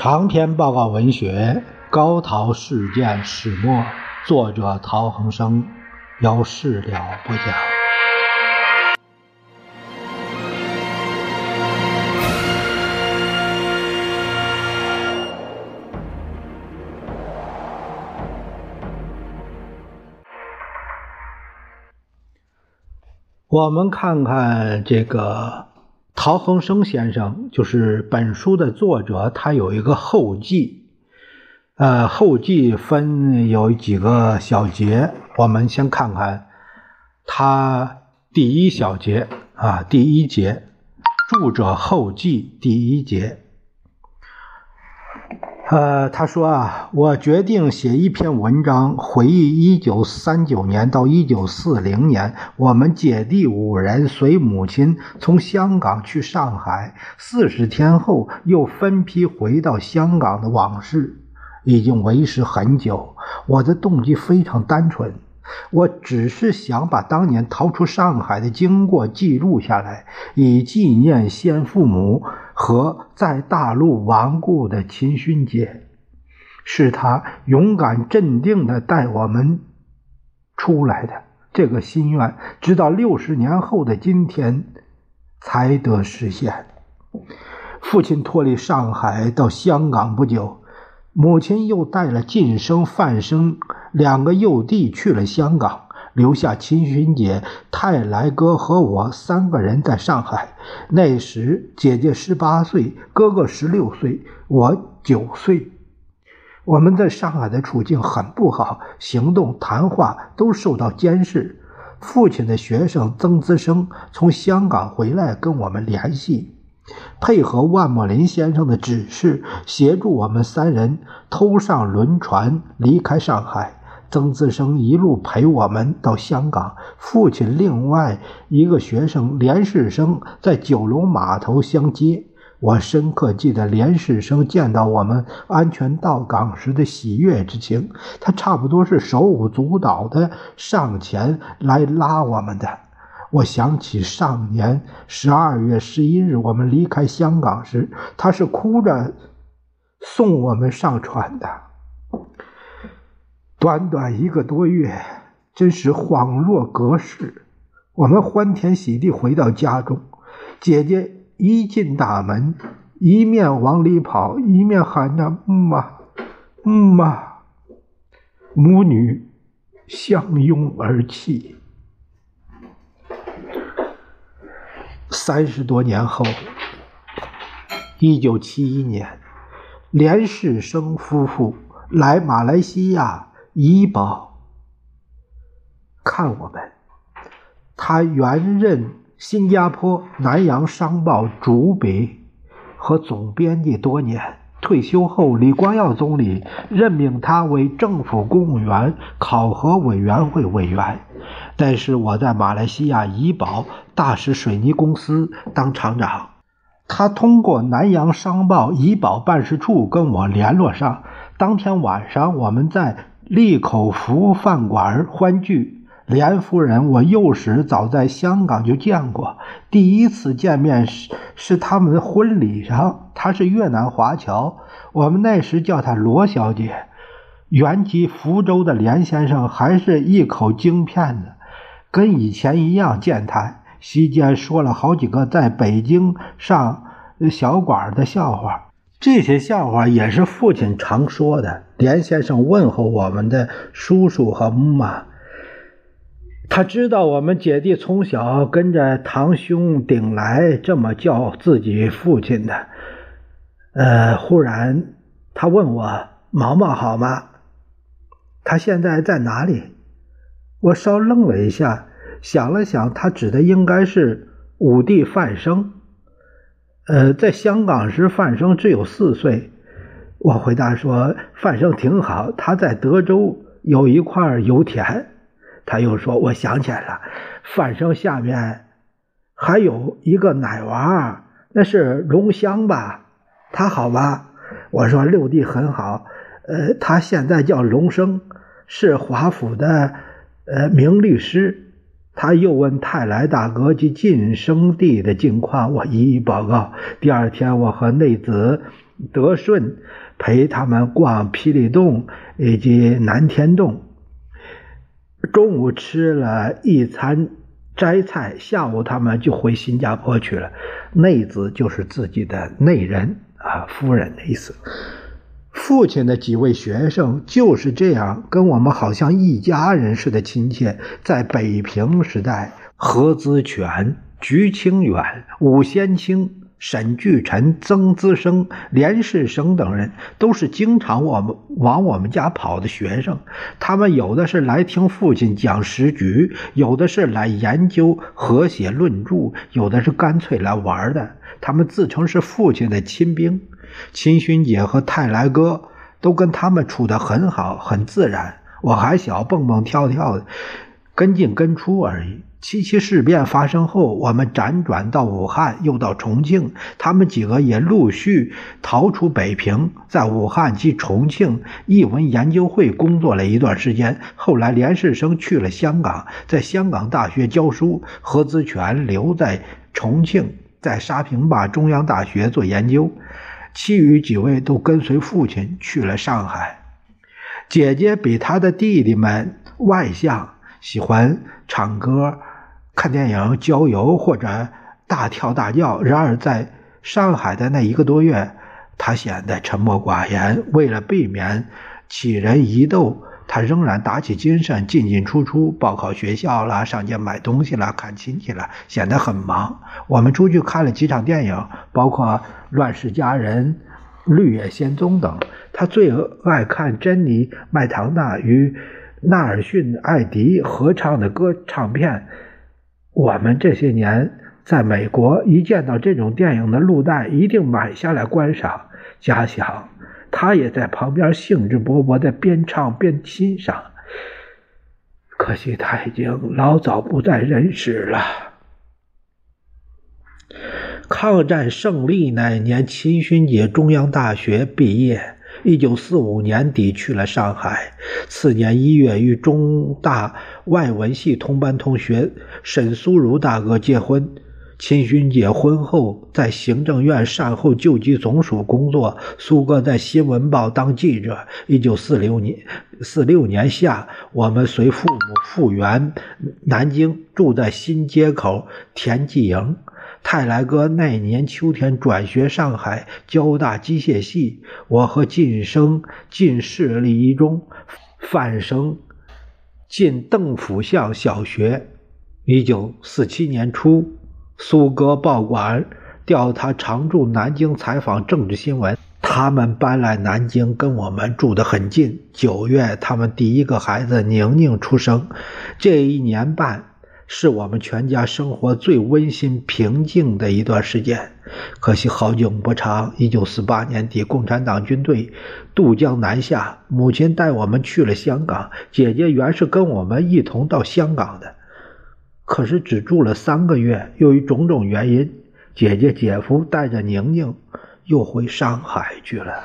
长篇报告文学《高陶事件始末》，作者陶恒生，由事了不讲。我们看看这个。陶恒生先生就是本书的作者，他有一个后记，呃，后记分有几个小节，我们先看看他第一小节啊，第一节，著者后记第一节。呃，他说啊，我决定写一篇文章，回忆一九三九年到一九四零年，我们姐弟五人随母亲从香港去上海，四十天后又分批回到香港的往事，已经为时很久。我的动机非常单纯。我只是想把当年逃出上海的经过记录下来，以纪念先父母和在大陆顽固的秦勋杰。是他勇敢镇定地带我们出来的，这个心愿直到六十年后的今天才得实现。父亲脱离上海到香港不久。母亲又带了晋生、范生两个幼弟去了香港，留下秦勋姐、泰来哥和我三个人在上海。那时姐姐十八岁，哥哥十六岁，我九岁。我们在上海的处境很不好，行动、谈话都受到监视。父亲的学生曾资生从香港回来，跟我们联系。配合万莫林先生的指示，协助我们三人偷上轮船离开上海。曾自生一路陪我们到香港，父亲另外一个学生连世生在九龙码头相接。我深刻记得连世生见到我们安全到港时的喜悦之情，他差不多是手舞足蹈的上前来拉我们的。我想起上年十二月十一日我们离开香港时，他是哭着送我们上船的。短短一个多月，真是恍若隔世。我们欢天喜地回到家中，姐姐一进大门，一面往里跑，一面喊着“妈，妈”，母女相拥而泣。三十多年后，一九七一年，连世生夫妇来马来西亚怡保看我们。他原任新加坡《南洋商报》主笔和总编辑多年。退休后，李光耀总理任命他为政府公务员考核委员会委员。但是我在马来西亚怡宝大石水泥公司当厂长，他通过南洋商报怡宝办事处跟我联络上。当天晚上，我们在利口福饭馆欢聚。连夫人，我幼时早在香港就见过，第一次见面是是他们婚礼上。她是越南华侨，我们那时叫她罗小姐。原籍福州的连先生还是一口京片子，跟以前一样健谈。席间说了好几个在北京上小馆的笑话，这些笑话也是父亲常说的。连先生问候我们的叔叔和姆妈。他知道我们姐弟从小跟着堂兄顶来这么叫自己父亲的。呃，忽然他问我：“毛毛好吗？他现在在哪里？”我稍愣了一下，想了想，他指的应该是五弟范生。呃，在香港时，范生只有四岁。我回答说：“范生挺好，他在德州有一块油田。”他又说：“我想起来了，范生下面还有一个奶娃，那是荣香吧？他好吧？”我说：“六弟很好，呃，他现在叫龙生，是华府的呃名律师。”他又问泰来大哥及晋生弟的近况，我一一报告。第二天，我和内子德顺陪他们逛霹雳洞以及南天洞。中午吃了一餐斋菜，下午他们就回新加坡去了。内子就是自己的内人啊，夫人的意思。父亲的几位学生就是这样，跟我们好像一家人似的亲切。在北平时代，何姿全、菊清远、武先清。沈巨臣、曾资生、连世生等人都是经常我们往我们家跑的学生。他们有的是来听父亲讲时局，有的是来研究和写论著，有的是干脆来玩的。他们自称是父亲的亲兵。秦勋姐和泰来哥都跟他们处得很好，很自然。我还小，蹦蹦跳跳的，跟进跟出而已。七七事变发生后，我们辗转到武汉，又到重庆。他们几个也陆续逃出北平，在武汉及重庆译文研究会工作了一段时间。后来，连世生去了香港，在香港大学教书；何资全留在重庆，在沙坪坝中央大学做研究。其余几位都跟随父亲去了上海。姐姐比她的弟弟们外向，喜欢唱歌。看电影、郊游或者大跳大叫。然而，在上海的那一个多月，她显得沉默寡言。为了避免起人疑窦，他仍然打起精神，进进出出，报考学校啦，上街买东西啦，看亲戚啦，显得很忙。我们出去看了几场电影，包括《乱世佳人》《绿野仙踪》等。他最爱看珍妮·麦唐纳与纳尔逊·艾迪合唱的歌唱片。我们这些年在美国，一见到这种电影的录带，一定买下来观赏。假想他也在旁边兴致勃勃地边唱边欣赏。可惜他已经老早不在人世了。抗战胜利那年，秦勋杰中央大学毕业。一九四五年底去了上海，次年一月与中大外文系同班同学沈苏如大哥结婚。秦勋姐婚后在行政院善后救济总署工作，苏哥在新闻报当记者。一九四六年四六年夏，我们随父母复员南京，住在新街口田记营。泰来哥那年秋天转学上海交大机械系，我和晋生进市立一中，范生进邓府巷小学。一九四七年初，苏哥报馆调他常驻南京采访政治新闻，他们搬来南京，跟我们住得很近。九月，他们第一个孩子宁宁出生，这一年半。是我们全家生活最温馨平静的一段时间。可惜好景不长，一九四八年底，共产党军队渡江南下，母亲带我们去了香港。姐姐原是跟我们一同到香港的，可是只住了三个月，由于种种原因，姐姐姐夫带着宁宁又回上海去了。